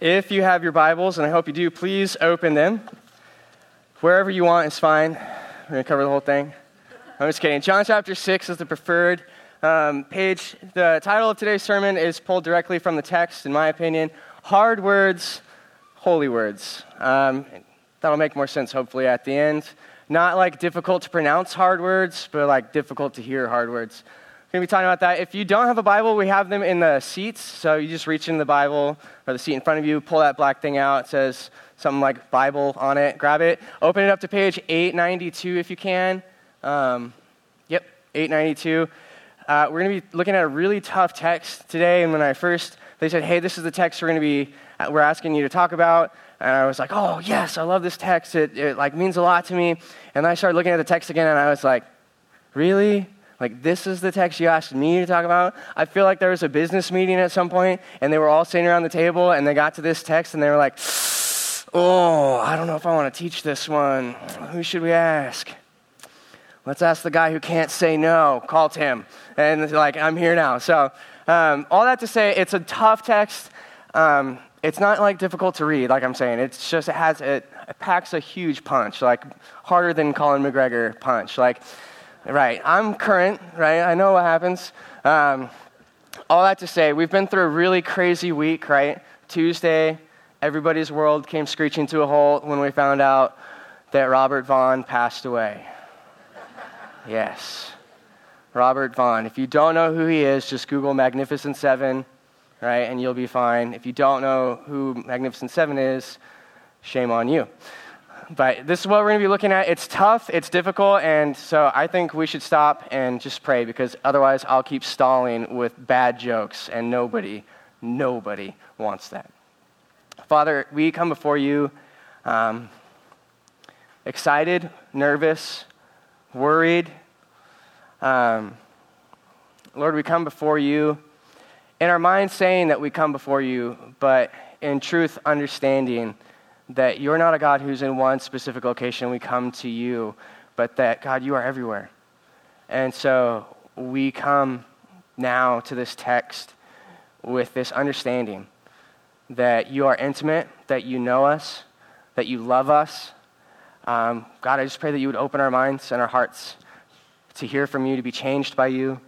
If you have your Bibles, and I hope you do, please open them. Wherever you want is fine. We're going to cover the whole thing. I'm just kidding. John chapter 6 is the preferred um, page. The title of today's sermon is pulled directly from the text, in my opinion Hard Words, Holy Words. Um, that'll make more sense, hopefully, at the end. Not like difficult to pronounce hard words, but like difficult to hear hard words. Going to be talking about that. If you don't have a Bible, we have them in the seats. So you just reach in the Bible or the seat in front of you, pull that black thing out. It says something like Bible on it. Grab it. Open it up to page 892 if you can. Um, yep, 892. Uh, we're going to be looking at a really tough text today. And when I first, they said, hey, this is the text we're going to be, uh, we're asking you to talk about. And I was like, oh, yes, I love this text. It, it like means a lot to me. And I started looking at the text again and I was like, really? Like, this is the text you asked me to talk about? I feel like there was a business meeting at some point, and they were all sitting around the table, and they got to this text, and they were like, oh, I don't know if I want to teach this one. Who should we ask? Let's ask the guy who can't say no. Call Tim. And like, I'm here now. So, um, all that to say, it's a tough text. Um, it's not like difficult to read, like I'm saying. It's just, it has, it, it packs a huge punch, like harder than Conor McGregor punch. Like, Right. I'm current, right? I know what happens. Um, all that to say, we've been through a really crazy week, right? Tuesday, everybody's world came screeching to a halt when we found out that Robert Vaughn passed away. yes. Robert Vaughn. If you don't know who he is, just Google Magnificent Seven, right? And you'll be fine. If you don't know who Magnificent Seven is, shame on you. But this is what we're going to be looking at. It's tough, it's difficult, and so I think we should stop and just pray because otherwise I'll keep stalling with bad jokes, and nobody, nobody wants that. Father, we come before you um, excited, nervous, worried. Um, Lord, we come before you in our minds saying that we come before you, but in truth, understanding that you're not a God who's in one specific location, we come to you, but that, God, you are everywhere. And so we come now to this text with this understanding that you are intimate, that you know us, that you love us. Um, God, I just pray that you would open our minds and our hearts to hear from you, to be changed by you,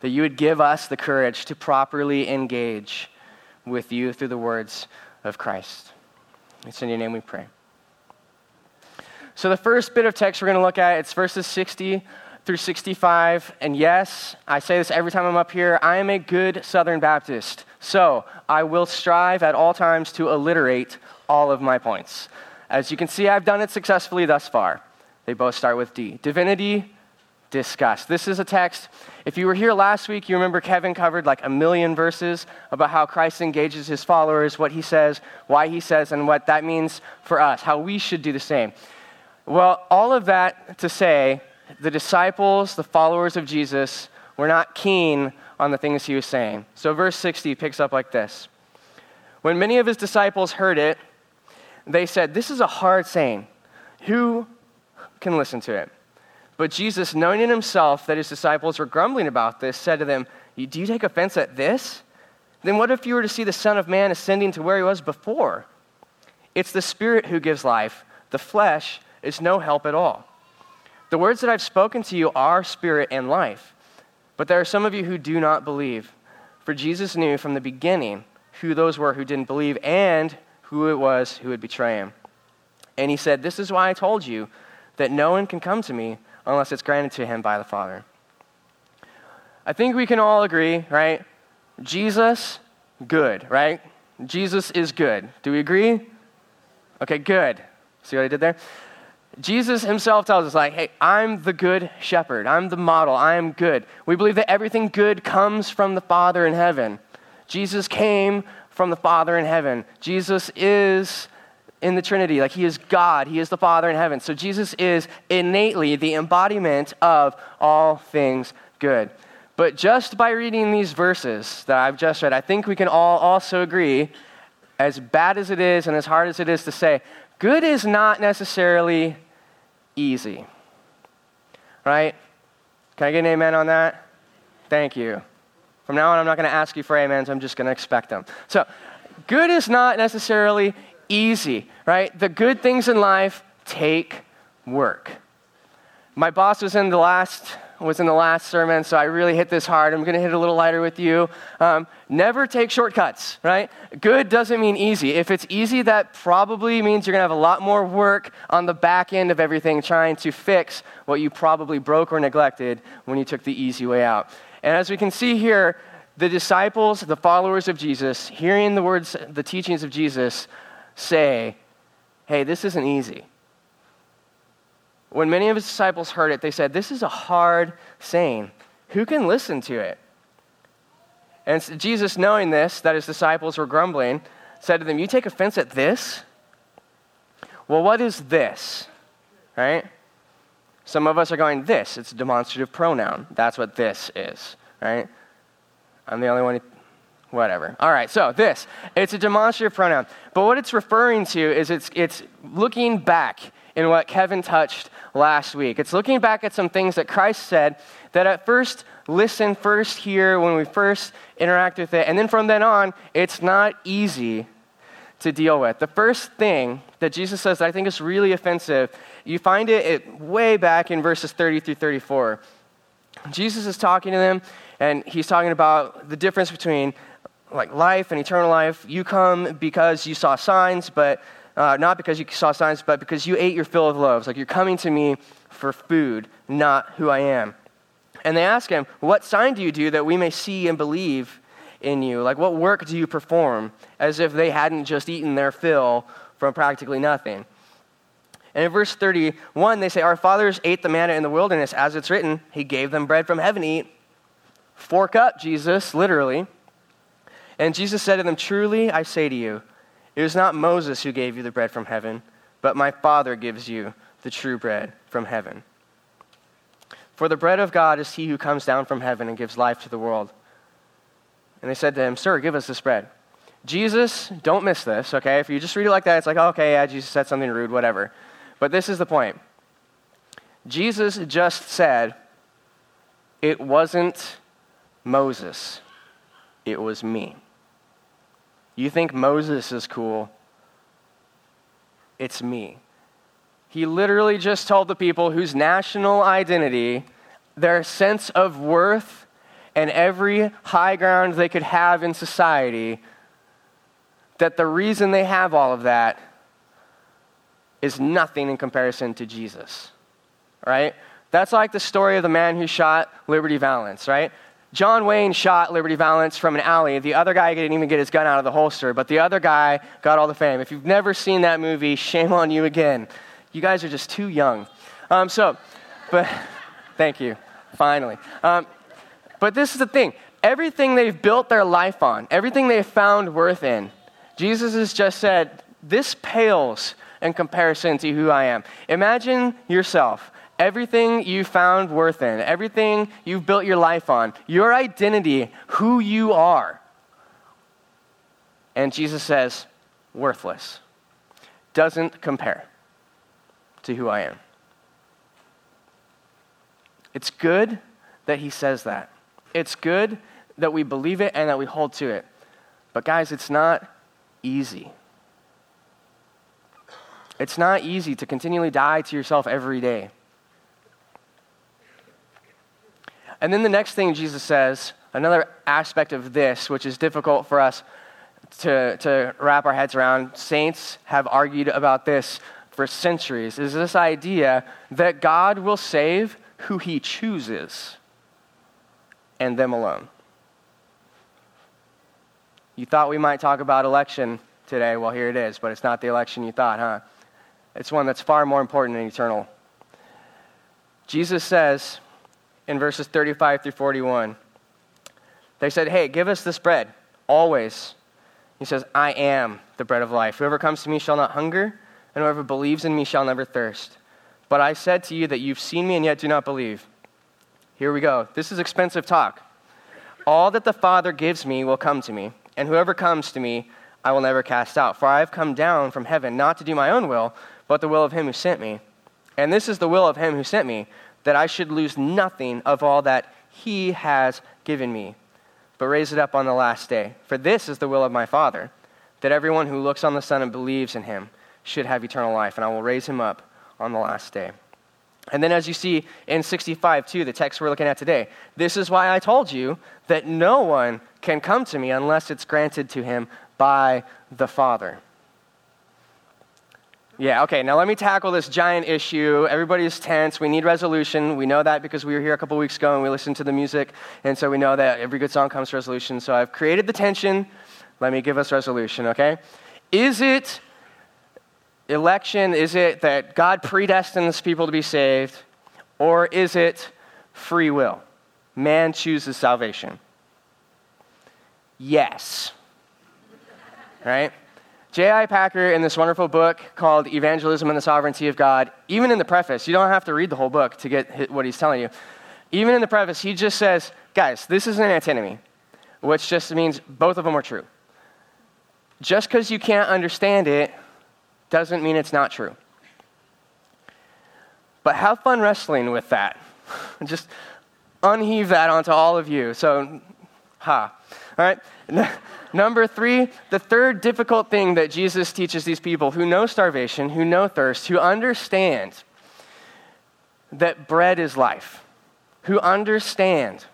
that you would give us the courage to properly engage with you through the words of Christ. It's in your name we pray. So, the first bit of text we're going to look at, it's verses 60 through 65. And yes, I say this every time I'm up here I am a good Southern Baptist. So, I will strive at all times to alliterate all of my points. As you can see, I've done it successfully thus far. They both start with D. Divinity, discussed. This is a text. If you were here last week, you remember Kevin covered like a million verses about how Christ engages his followers, what he says, why he says, and what that means for us, how we should do the same. Well, all of that to say, the disciples, the followers of Jesus, were not keen on the things he was saying. So, verse 60 picks up like this When many of his disciples heard it, they said, This is a hard saying. Who can listen to it? But Jesus, knowing in himself that his disciples were grumbling about this, said to them, Do you take offense at this? Then what if you were to see the Son of Man ascending to where he was before? It's the Spirit who gives life, the flesh is no help at all. The words that I've spoken to you are spirit and life. But there are some of you who do not believe. For Jesus knew from the beginning who those were who didn't believe and who it was who would betray him. And he said, This is why I told you that no one can come to me unless it's granted to him by the Father. I think we can all agree, right? Jesus, good, right? Jesus is good. Do we agree? Okay, good. See what I did there? Jesus himself tells us, like, hey, I'm the good shepherd. I'm the model. I am good. We believe that everything good comes from the Father in heaven. Jesus came from the Father in heaven. Jesus is in the Trinity. Like he is God, he is the Father in heaven. So Jesus is innately the embodiment of all things good. But just by reading these verses that I've just read, I think we can all also agree, as bad as it is and as hard as it is to say, good is not necessarily easy. Right? Can I get an amen on that? Thank you. From now on, I'm not going to ask you for amens, I'm just going to expect them. So, good is not necessarily easy, right? The good things in life take work. My boss was in the last was in the last sermon, so I really hit this hard. I'm going to hit it a little lighter with you. Um, never take shortcuts, right? Good doesn't mean easy. If it's easy, that probably means you're going to have a lot more work on the back end of everything trying to fix what you probably broke or neglected when you took the easy way out. And as we can see here, the disciples, the followers of Jesus, hearing the words, the teachings of Jesus, say, hey, this isn't easy. When many of his disciples heard it, they said, This is a hard saying. Who can listen to it? And Jesus, knowing this, that his disciples were grumbling, said to them, You take offense at this? Well, what is this? Right? Some of us are going, This. It's a demonstrative pronoun. That's what this is. Right? I'm the only one whatever. All right, so this, it's a demonstrative pronoun. But what it's referring to is it's, it's looking back in what Kevin touched last week. It's looking back at some things that Christ said that at first listen, first hear, when we first interact with it, and then from then on, it's not easy to deal with. The first thing that Jesus says that I think is really offensive, you find it, it way back in verses 30 through 34. Jesus is talking to them, and he's talking about the difference between like life and eternal life. You come because you saw signs, but uh, not because you saw signs, but because you ate your fill of loaves. Like you're coming to me for food, not who I am. And they ask him, What sign do you do that we may see and believe in you? Like, what work do you perform? As if they hadn't just eaten their fill from practically nothing. And in verse 31, they say, Our fathers ate the manna in the wilderness, as it's written, He gave them bread from heaven to eat. Fork up, Jesus, literally. And Jesus said to them, Truly I say to you, it was not Moses who gave you the bread from heaven, but my Father gives you the true bread from heaven. For the bread of God is he who comes down from heaven and gives life to the world. And they said to him, Sir, give us this bread. Jesus, don't miss this, okay? If you just read it like that, it's like, oh, okay, yeah, Jesus said something rude, whatever. But this is the point. Jesus just said, it wasn't Moses, it was me. You think Moses is cool? It's me. He literally just told the people whose national identity, their sense of worth, and every high ground they could have in society, that the reason they have all of that is nothing in comparison to Jesus. Right? That's like the story of the man who shot Liberty Valance, right? John Wayne shot Liberty Valance from an alley. The other guy didn't even get his gun out of the holster, but the other guy got all the fame. If you've never seen that movie, shame on you again. You guys are just too young. Um, so, but thank you, finally. Um, but this is the thing everything they've built their life on, everything they've found worth in, Jesus has just said, this pales in comparison to who I am. Imagine yourself everything you found worth in, everything you've built your life on, your identity, who you are. And Jesus says, worthless. Doesn't compare to who I am. It's good that he says that. It's good that we believe it and that we hold to it. But, guys, it's not easy. It's not easy to continually die to yourself every day. And then the next thing Jesus says, another aspect of this, which is difficult for us to, to wrap our heads around, saints have argued about this for centuries, is this idea that God will save who he chooses and them alone. You thought we might talk about election today. Well, here it is, but it's not the election you thought, huh? It's one that's far more important and eternal. Jesus says, in verses 35 through 41. They said, Hey, give us this bread, always. He says, I am the bread of life. Whoever comes to me shall not hunger, and whoever believes in me shall never thirst. But I said to you that you've seen me and yet do not believe. Here we go. This is expensive talk. All that the Father gives me will come to me, and whoever comes to me, I will never cast out. For I have come down from heaven not to do my own will, but the will of him who sent me. And this is the will of him who sent me, that I should lose nothing of all that he has given me, but raise it up on the last day. For this is the will of my Father, that everyone who looks on the Son and believes in him should have eternal life, and I will raise him up on the last day. And then, as you see in 65, too, the text we're looking at today, this is why I told you that no one can come to me unless it's granted to him by the Father. Yeah, okay, now let me tackle this giant issue. Everybody's tense. We need resolution. We know that because we were here a couple weeks ago and we listened to the music, and so we know that every good song comes to resolution. So I've created the tension. Let me give us resolution, okay? Is it election? Is it that God predestines people to be saved? Or is it free will? Man chooses salvation. Yes. right? J.I. Packer, in this wonderful book called Evangelism and the Sovereignty of God, even in the preface, you don't have to read the whole book to get what he's telling you. Even in the preface, he just says, guys, this is an antinomy, which just means both of them are true. Just because you can't understand it doesn't mean it's not true. But have fun wrestling with that. Just unheave that onto all of you. So, ha. All right. Number three, the third difficult thing that Jesus teaches these people who know starvation, who know thirst, who understand that bread is life, who understand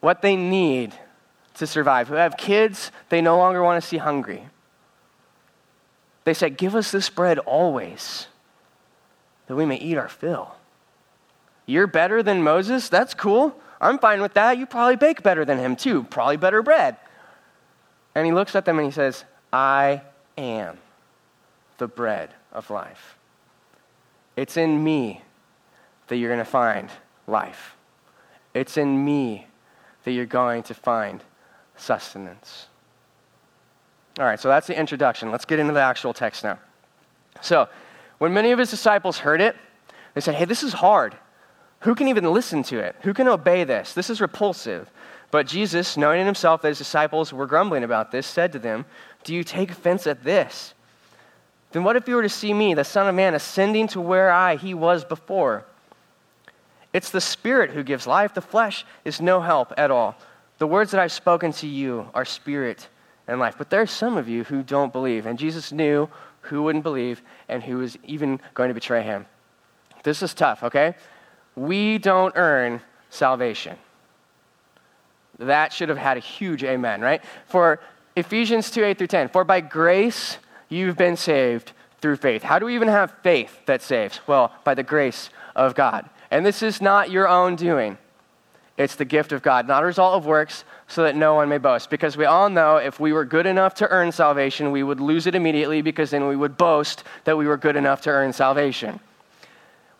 what they need to survive, who have kids they no longer want to see hungry, they said, Give us this bread always, that we may eat our fill. You're better than Moses? That's cool. I'm fine with that. You probably bake better than him, too. Probably better bread. And he looks at them and he says, I am the bread of life. It's in me that you're going to find life. It's in me that you're going to find sustenance. All right, so that's the introduction. Let's get into the actual text now. So, when many of his disciples heard it, they said, Hey, this is hard. Who can even listen to it? Who can obey this? This is repulsive. But Jesus, knowing in himself that his disciples were grumbling about this, said to them, Do you take offense at this? Then what if you were to see me, the Son of Man, ascending to where I, he was before? It's the Spirit who gives life. The flesh is no help at all. The words that I've spoken to you are spirit and life. But there are some of you who don't believe. And Jesus knew who wouldn't believe and who was even going to betray him. This is tough, okay? We don't earn salvation. That should have had a huge amen, right? For Ephesians 2 8 through 10, for by grace you've been saved through faith. How do we even have faith that saves? Well, by the grace of God. And this is not your own doing. It's the gift of God, not a result of works, so that no one may boast. Because we all know if we were good enough to earn salvation, we would lose it immediately because then we would boast that we were good enough to earn salvation.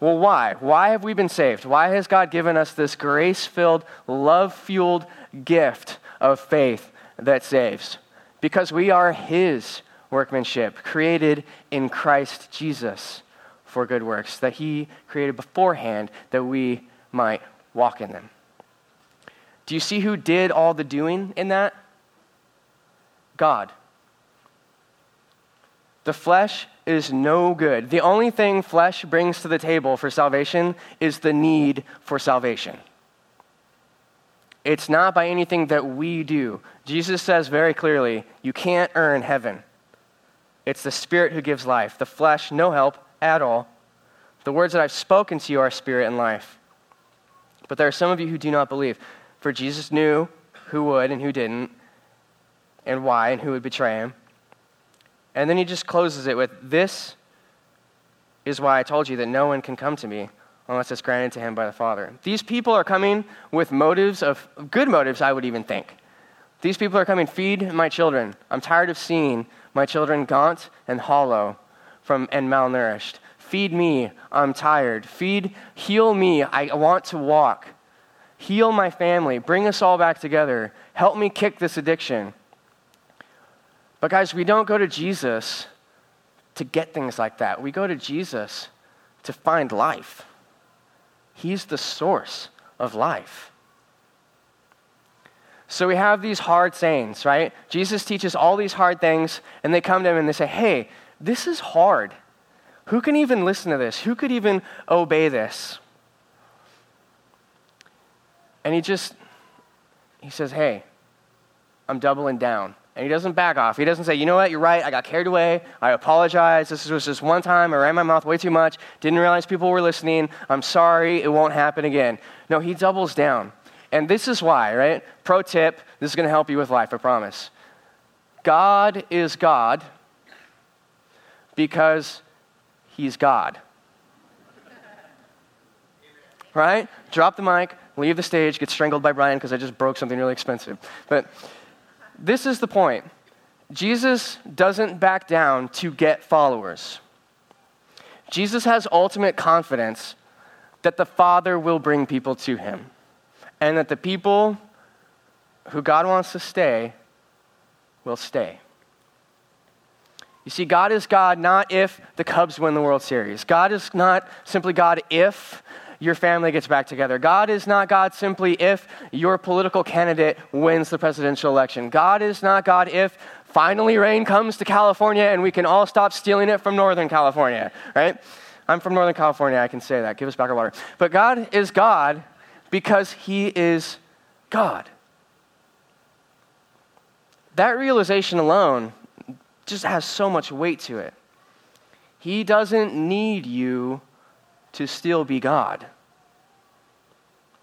Well, why? Why have we been saved? Why has God given us this grace filled, love fueled gift of faith that saves? Because we are His workmanship, created in Christ Jesus for good works, that He created beforehand that we might walk in them. Do you see who did all the doing in that? God. The flesh is no good. The only thing flesh brings to the table for salvation is the need for salvation. It's not by anything that we do. Jesus says very clearly, you can't earn heaven. It's the Spirit who gives life. The flesh, no help at all. The words that I've spoken to you are spirit and life. But there are some of you who do not believe. For Jesus knew who would and who didn't, and why, and who would betray him. And then he just closes it with This is why I told you that no one can come to me unless it's granted to him by the Father. These people are coming with motives of good motives, I would even think. These people are coming, feed my children. I'm tired of seeing my children gaunt and hollow from, and malnourished. Feed me, I'm tired. Feed, heal me, I want to walk. Heal my family. Bring us all back together. Help me kick this addiction. But, guys, we don't go to Jesus to get things like that. We go to Jesus to find life. He's the source of life. So we have these hard sayings, right? Jesus teaches all these hard things, and they come to him and they say, Hey, this is hard. Who can even listen to this? Who could even obey this? And he just, he says, hey, I'm doubling down. And he doesn't back off. He doesn't say, you know what, you're right, I got carried away, I apologize, this was just one time, I ran my mouth way too much, didn't realize people were listening, I'm sorry, it won't happen again. No, he doubles down. And this is why, right? Pro tip, this is going to help you with life, I promise. God is God because he's God. Right? Drop the mic, leave the stage, get strangled by Brian because I just broke something really expensive. But this is the point Jesus doesn't back down to get followers. Jesus has ultimate confidence that the Father will bring people to him, and that the people who God wants to stay will stay. You see, God is God not if the Cubs win the World Series. God is not simply God if your family gets back together. God is not God simply if your political candidate wins the presidential election. God is not God if finally rain comes to California and we can all stop stealing it from Northern California, right? I'm from Northern California, I can say that. Give us back our water. But God is God because He is God. That realization alone just has so much weight to it. He doesn't need you to still be God.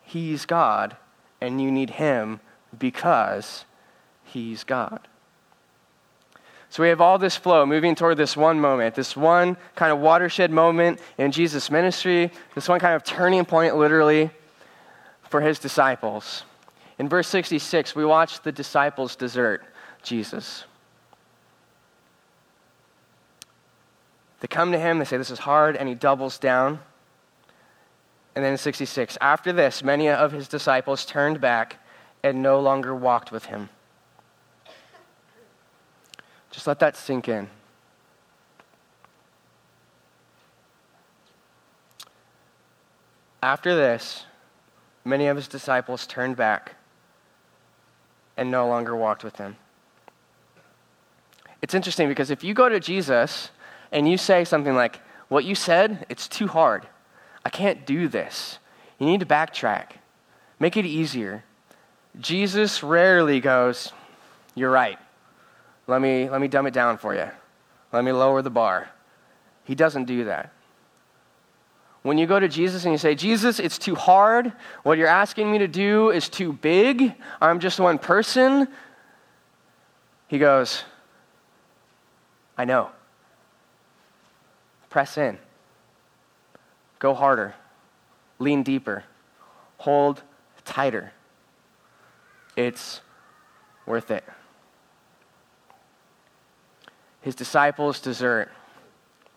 He's God, and you need Him because He's God. So we have all this flow moving toward this one moment, this one kind of watershed moment in Jesus' ministry, this one kind of turning point, literally, for his disciples. In verse 66, we watch the disciples desert Jesus. They come to him, they say, This is hard, and he doubles down. And then 66, after this, many of his disciples turned back and no longer walked with him. Just let that sink in. After this, many of his disciples turned back and no longer walked with him. It's interesting because if you go to Jesus and you say something like, What you said, it's too hard. I can't do this. You need to backtrack, make it easier. Jesus rarely goes, You're right. Let me, let me dumb it down for you. Let me lower the bar. He doesn't do that. When you go to Jesus and you say, Jesus, it's too hard. What you're asking me to do is too big. I'm just one person. He goes, I know. Press in. Go harder. Lean deeper. Hold tighter. It's worth it. His disciples desert.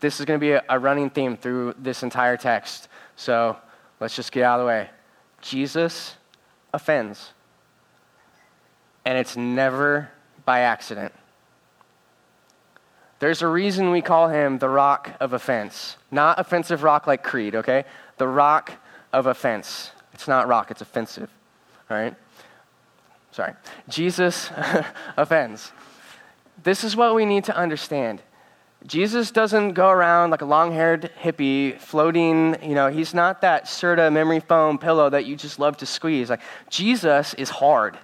This is going to be a, a running theme through this entire text. So let's just get out of the way. Jesus offends. And it's never by accident. There's a reason we call him the rock of offense. Not offensive rock like Creed, okay? The rock of offense. It's not rock, it's offensive. All right? Sorry. Jesus offends. This is what we need to understand. Jesus doesn't go around like a long haired hippie floating, you know, he's not that Serta memory foam pillow that you just love to squeeze. Like, Jesus is hard.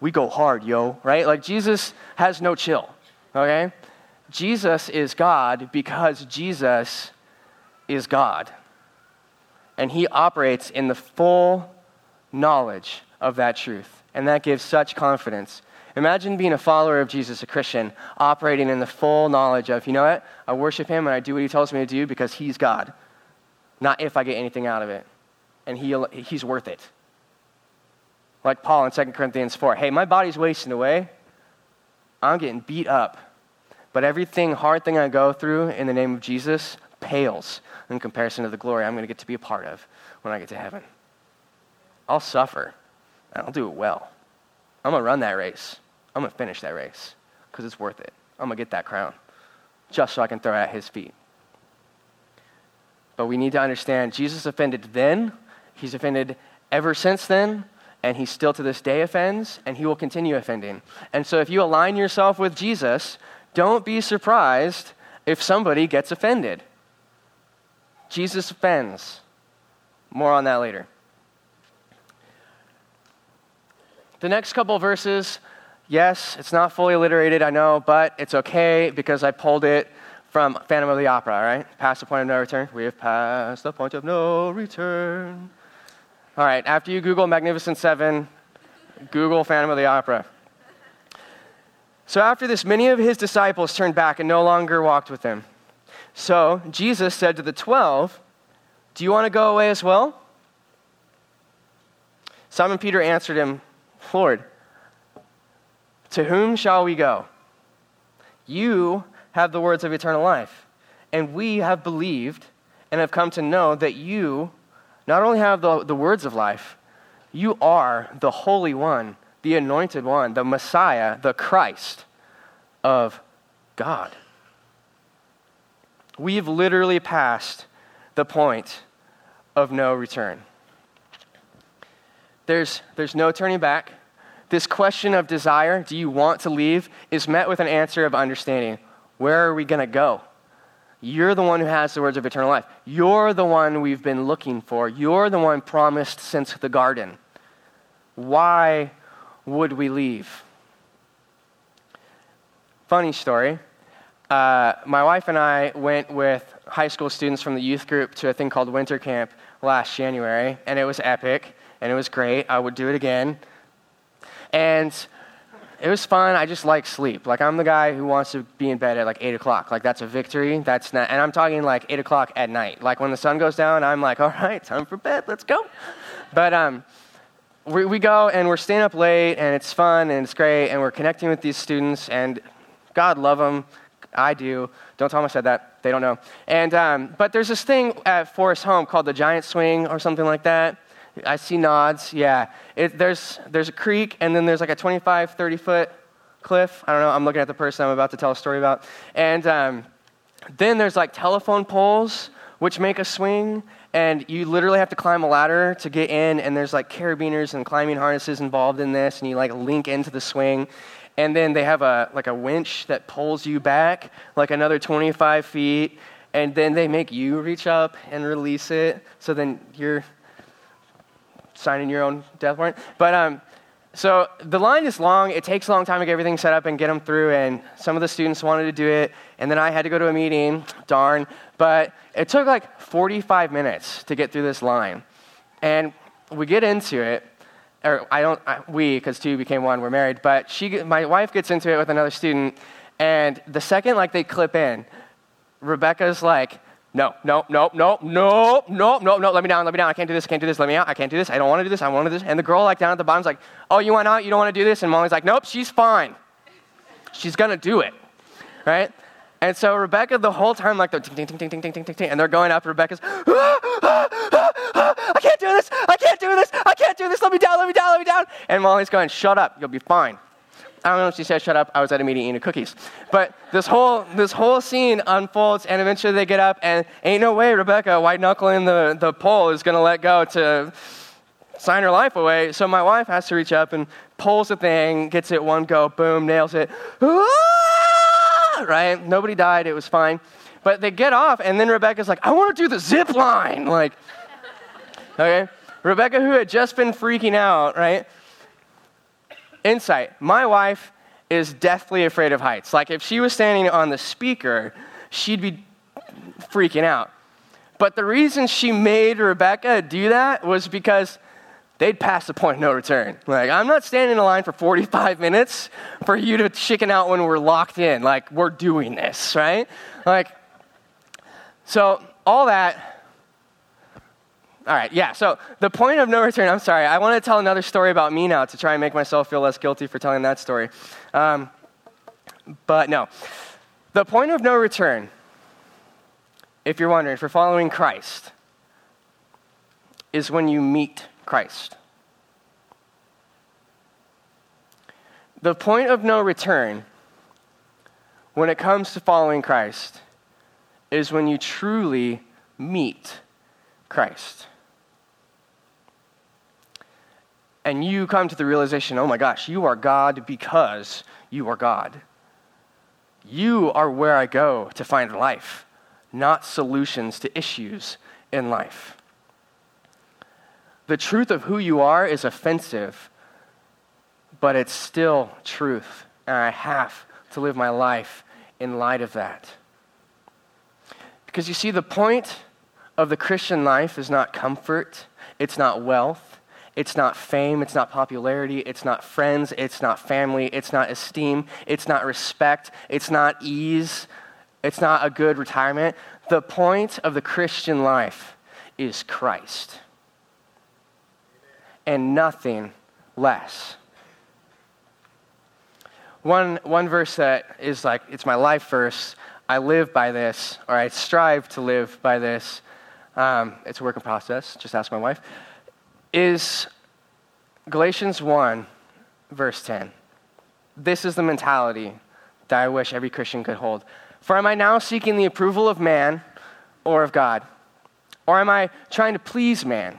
We go hard, yo, right? Like, Jesus has no chill, okay? Jesus is God because Jesus is God. And he operates in the full knowledge of that truth. And that gives such confidence. Imagine being a follower of Jesus, a Christian, operating in the full knowledge of, you know what? I worship him and I do what he tells me to do because he's God, not if I get anything out of it. And he, he's worth it. Like Paul in 2 Corinthians 4 hey, my body's wasting away. I'm getting beat up but everything, hard thing I go through in the name of Jesus pales in comparison to the glory I'm going to get to be a part of when I get to heaven. I'll suffer, and I'll do it well. I'm going to run that race. I'm going to finish that race because it's worth it. I'm going to get that crown just so I can throw it at his feet. But we need to understand Jesus offended then, he's offended ever since then, and he still to this day offends, and he will continue offending. And so if you align yourself with Jesus, don't be surprised if somebody gets offended. Jesus offends. More on that later. The next couple verses Yes, it's not fully alliterated, I know, but it's okay because I pulled it from Phantom of the Opera, all right? Past the point of no return. We have passed the point of no return. All right, after you Google Magnificent Seven, Google Phantom of the Opera. So after this, many of his disciples turned back and no longer walked with him. So Jesus said to the twelve, Do you want to go away as well? Simon Peter answered him, Lord, to whom shall we go? You have the words of eternal life. And we have believed and have come to know that you not only have the, the words of life, you are the Holy One, the Anointed One, the Messiah, the Christ of God. We've literally passed the point of no return. There's, there's no turning back. This question of desire, do you want to leave, is met with an answer of understanding. Where are we going to go? You're the one who has the words of eternal life. You're the one we've been looking for. You're the one promised since the garden. Why would we leave? Funny story. Uh, my wife and I went with high school students from the youth group to a thing called winter camp last January, and it was epic and it was great. I would do it again. And it was fun. I just like sleep. Like I'm the guy who wants to be in bed at like eight o'clock. Like that's a victory. That's not, and I'm talking like eight o'clock at night. Like when the sun goes down, I'm like, all right, time for bed. Let's go. But um, we, we go and we're staying up late and it's fun and it's great and we're connecting with these students and God love them. I do. Don't tell them I said that. They don't know. And um, but there's this thing at Forest Home called the Giant Swing or something like that. I see nods. Yeah. It, there's, there's a creek, and then there's like a 25, 30 foot cliff. I don't know. I'm looking at the person I'm about to tell a story about. And um, then there's like telephone poles, which make a swing, and you literally have to climb a ladder to get in, and there's like carabiners and climbing harnesses involved in this, and you like link into the swing. And then they have a like a winch that pulls you back like another 25 feet, and then they make you reach up and release it. So then you're signing your own death warrant. But um, so the line is long. It takes a long time to get everything set up and get them through. And some of the students wanted to do it, and then I had to go to a meeting. Darn! But it took like 45 minutes to get through this line, and we get into it. Or I don't. I, we, because two became one. We're married. But she, my wife, gets into it with another student, and the second like they clip in, Rebecca's like, no, no, no, no, no, no, no, no, let me down, let me down. I can't do this, I can't do this, let me out. I can't do this, I don't want to do this, I want to do this. And the girl, like, down at the bottom's like, oh, you want out, you don't want to do this? And Molly's like, nope, she's fine. She's going to do it, right? And so Rebecca, the whole time, like, they're ting, ting, ting, ting, ting, ting, ting, ting, ting, and they're going after Rebecca's, ah, ah, ah, I can't do this, I can't do this, I can't do this, let me down, let me down, let me down. And Molly's going, shut up, you'll be fine. I don't know if she said shut up. I was at a meeting eating cookies. But this whole, this whole scene unfolds, and eventually they get up, and ain't no way Rebecca, white knuckling the, the pole, is going to let go to sign her life away. So my wife has to reach up and pulls the thing, gets it one go, boom, nails it. Ah! Right? Nobody died. It was fine. But they get off, and then Rebecca's like, I want to do the zip line. Like, okay? Rebecca, who had just been freaking out, right? Insight. My wife is deathly afraid of heights. Like if she was standing on the speaker, she'd be freaking out. But the reason she made Rebecca do that was because they'd pass the point of no return. Like, I'm not standing in line for 45 minutes for you to chicken out when we're locked in. Like, we're doing this, right? Like, so all that all right, yeah. So the point of no return, I'm sorry, I want to tell another story about me now to try and make myself feel less guilty for telling that story. Um, but no. The point of no return, if you're wondering, for following Christ, is when you meet Christ. The point of no return, when it comes to following Christ, is when you truly meet Christ. And you come to the realization oh my gosh, you are God because you are God. You are where I go to find life, not solutions to issues in life. The truth of who you are is offensive. but it's still truth, and I have to live my life in light of that. Because you see, the point of the Christian life is not comfort, it's not wealth, it's not fame, it's not popularity, it's not friends, it's not family, it's not esteem, it's not respect, it's not ease, it's not a good retirement. The point of the Christian life is Christ and nothing less. One, one verse that is like, it's my life verse. I live by this, or I strive to live by this. Um, it's a work in process, just ask my wife. Is Galatians 1, verse 10. This is the mentality that I wish every Christian could hold. For am I now seeking the approval of man or of God? Or am I trying to please man?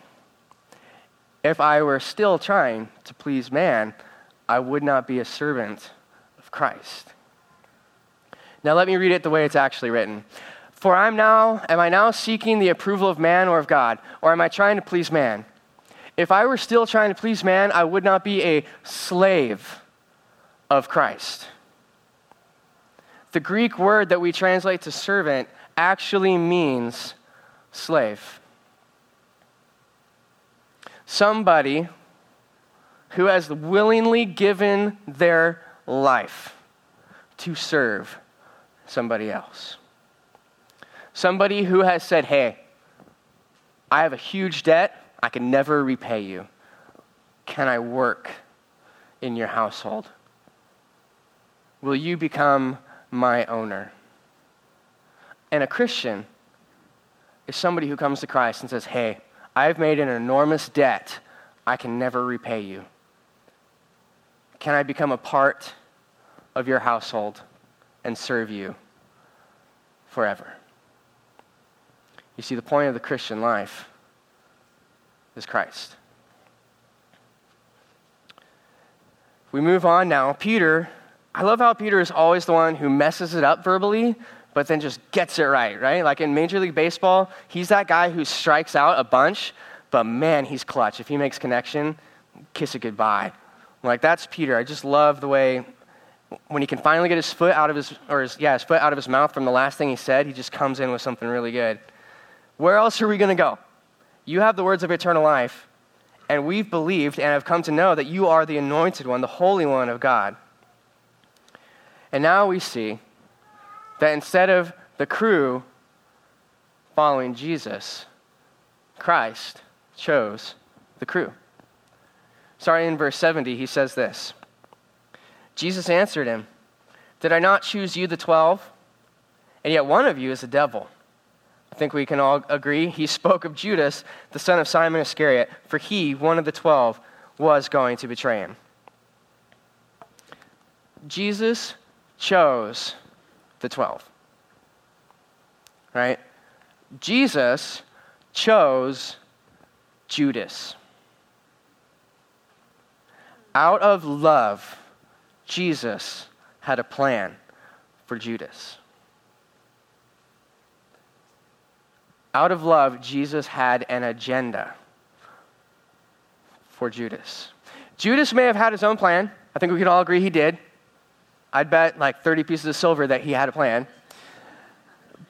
If I were still trying to please man, I would not be a servant of Christ. Now let me read it the way it's actually written. For I'm now am I now seeking the approval of man or of God, or am I trying to please man? If I were still trying to please man, I would not be a slave of Christ. The Greek word that we translate to servant actually means slave somebody who has willingly given their life to serve somebody else. Somebody who has said, Hey, I have a huge debt. I can never repay you. Can I work in your household? Will you become my owner? And a Christian is somebody who comes to Christ and says, Hey, I've made an enormous debt. I can never repay you. Can I become a part of your household and serve you forever? You see, the point of the Christian life is Christ. We move on now. Peter, I love how Peter is always the one who messes it up verbally, but then just gets it right, right? Like in Major League Baseball, he's that guy who strikes out a bunch, but man, he's clutch. If he makes connection, kiss it goodbye. Like that's Peter. I just love the way when he can finally get his foot out of his or his, yeah, his foot out of his mouth from the last thing he said, he just comes in with something really good. Where else are we going to go? You have the words of eternal life, and we've believed and have come to know that you are the anointed one, the holy one of God. And now we see that instead of the crew following Jesus, Christ chose the crew. Starting in verse 70, he says this Jesus answered him, Did I not choose you, the twelve? And yet one of you is a devil. I think we can all agree he spoke of Judas, the son of Simon Iscariot, for he, one of the twelve, was going to betray him. Jesus chose the 12. Right? Jesus chose Judas. Out of love, Jesus had a plan for Judas. Out of love, Jesus had an agenda for Judas. Judas may have had his own plan. I think we could all agree he did. I'd bet like 30 pieces of silver that he had a plan.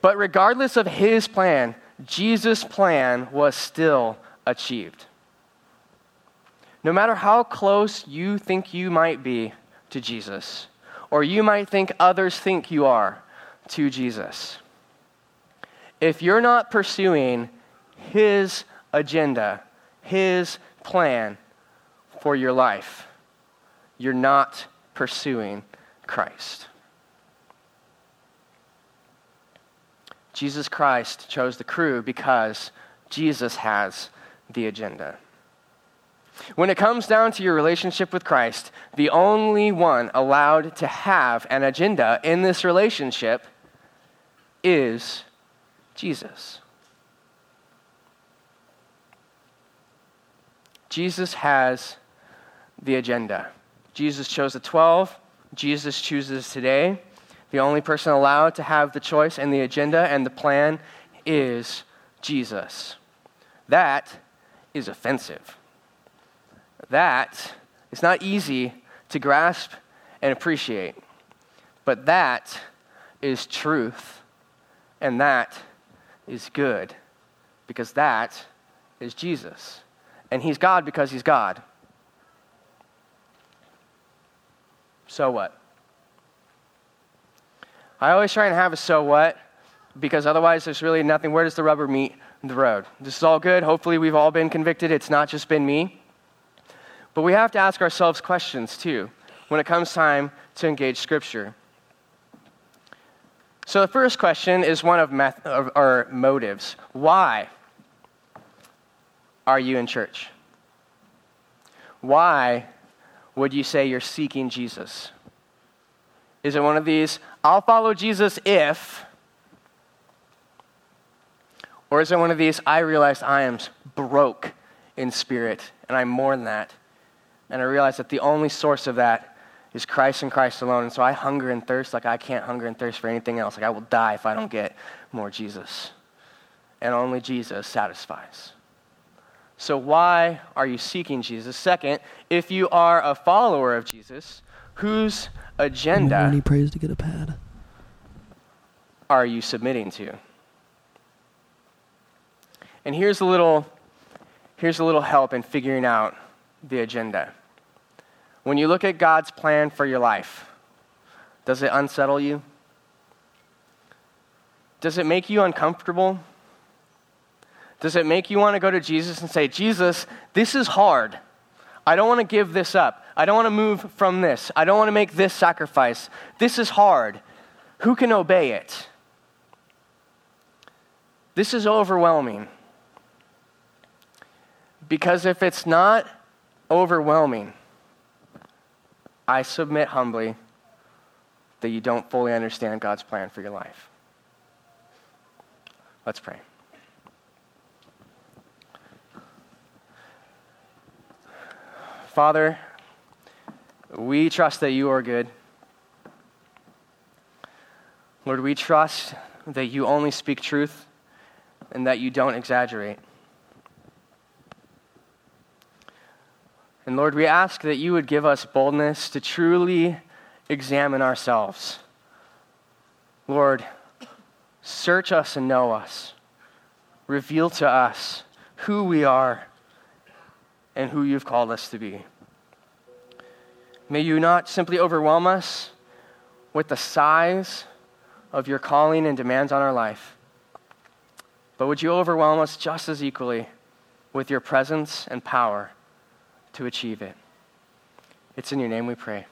But regardless of his plan, Jesus' plan was still achieved. No matter how close you think you might be to Jesus, or you might think others think you are to Jesus, if you're not pursuing his agenda, his plan for your life, you're not pursuing Christ. Jesus Christ chose the crew because Jesus has the agenda. When it comes down to your relationship with Christ, the only one allowed to have an agenda in this relationship is Jesus. Jesus has the agenda. Jesus chose the 12, Jesus chooses today. The only person allowed to have the choice and the agenda and the plan is Jesus. That is offensive. That is not easy to grasp and appreciate. But that is truth, and that is good, because that is Jesus. And he's God because he's God. So what? I always try and have a so what because otherwise there's really nothing. Where does the rubber meet the road? This is all good. Hopefully, we've all been convicted. It's not just been me. But we have to ask ourselves questions too when it comes time to engage Scripture. So the first question is one of, meth- motives. Why are you in church? Why would you say you're seeking Jesus? Is it one of these, I'll follow Jesus if, or is it one of these, I realize I am broke in spirit and I mourn that? And I realize that the only source of that is Christ and Christ alone. And so I hunger and thirst like I can't hunger and thirst for anything else. Like I will die if I don't get more Jesus. And only Jesus satisfies. So, why are you seeking Jesus? Second, if you are a follower of Jesus, whose agenda he prays to get a pad. are you submitting to? And here's a little here's a little help in figuring out the agenda. When you look at God's plan for your life, does it unsettle you? Does it make you uncomfortable? Does it make you want to go to Jesus and say, Jesus, this is hard. I don't want to give this up. I don't want to move from this. I don't want to make this sacrifice. This is hard. Who can obey it? This is overwhelming. Because if it's not overwhelming, I submit humbly that you don't fully understand God's plan for your life. Let's pray. Father, we trust that you are good. Lord, we trust that you only speak truth and that you don't exaggerate. And Lord, we ask that you would give us boldness to truly examine ourselves. Lord, search us and know us. Reveal to us who we are and who you've called us to be. May you not simply overwhelm us with the size of your calling and demands on our life, but would you overwhelm us just as equally with your presence and power to achieve it? It's in your name we pray.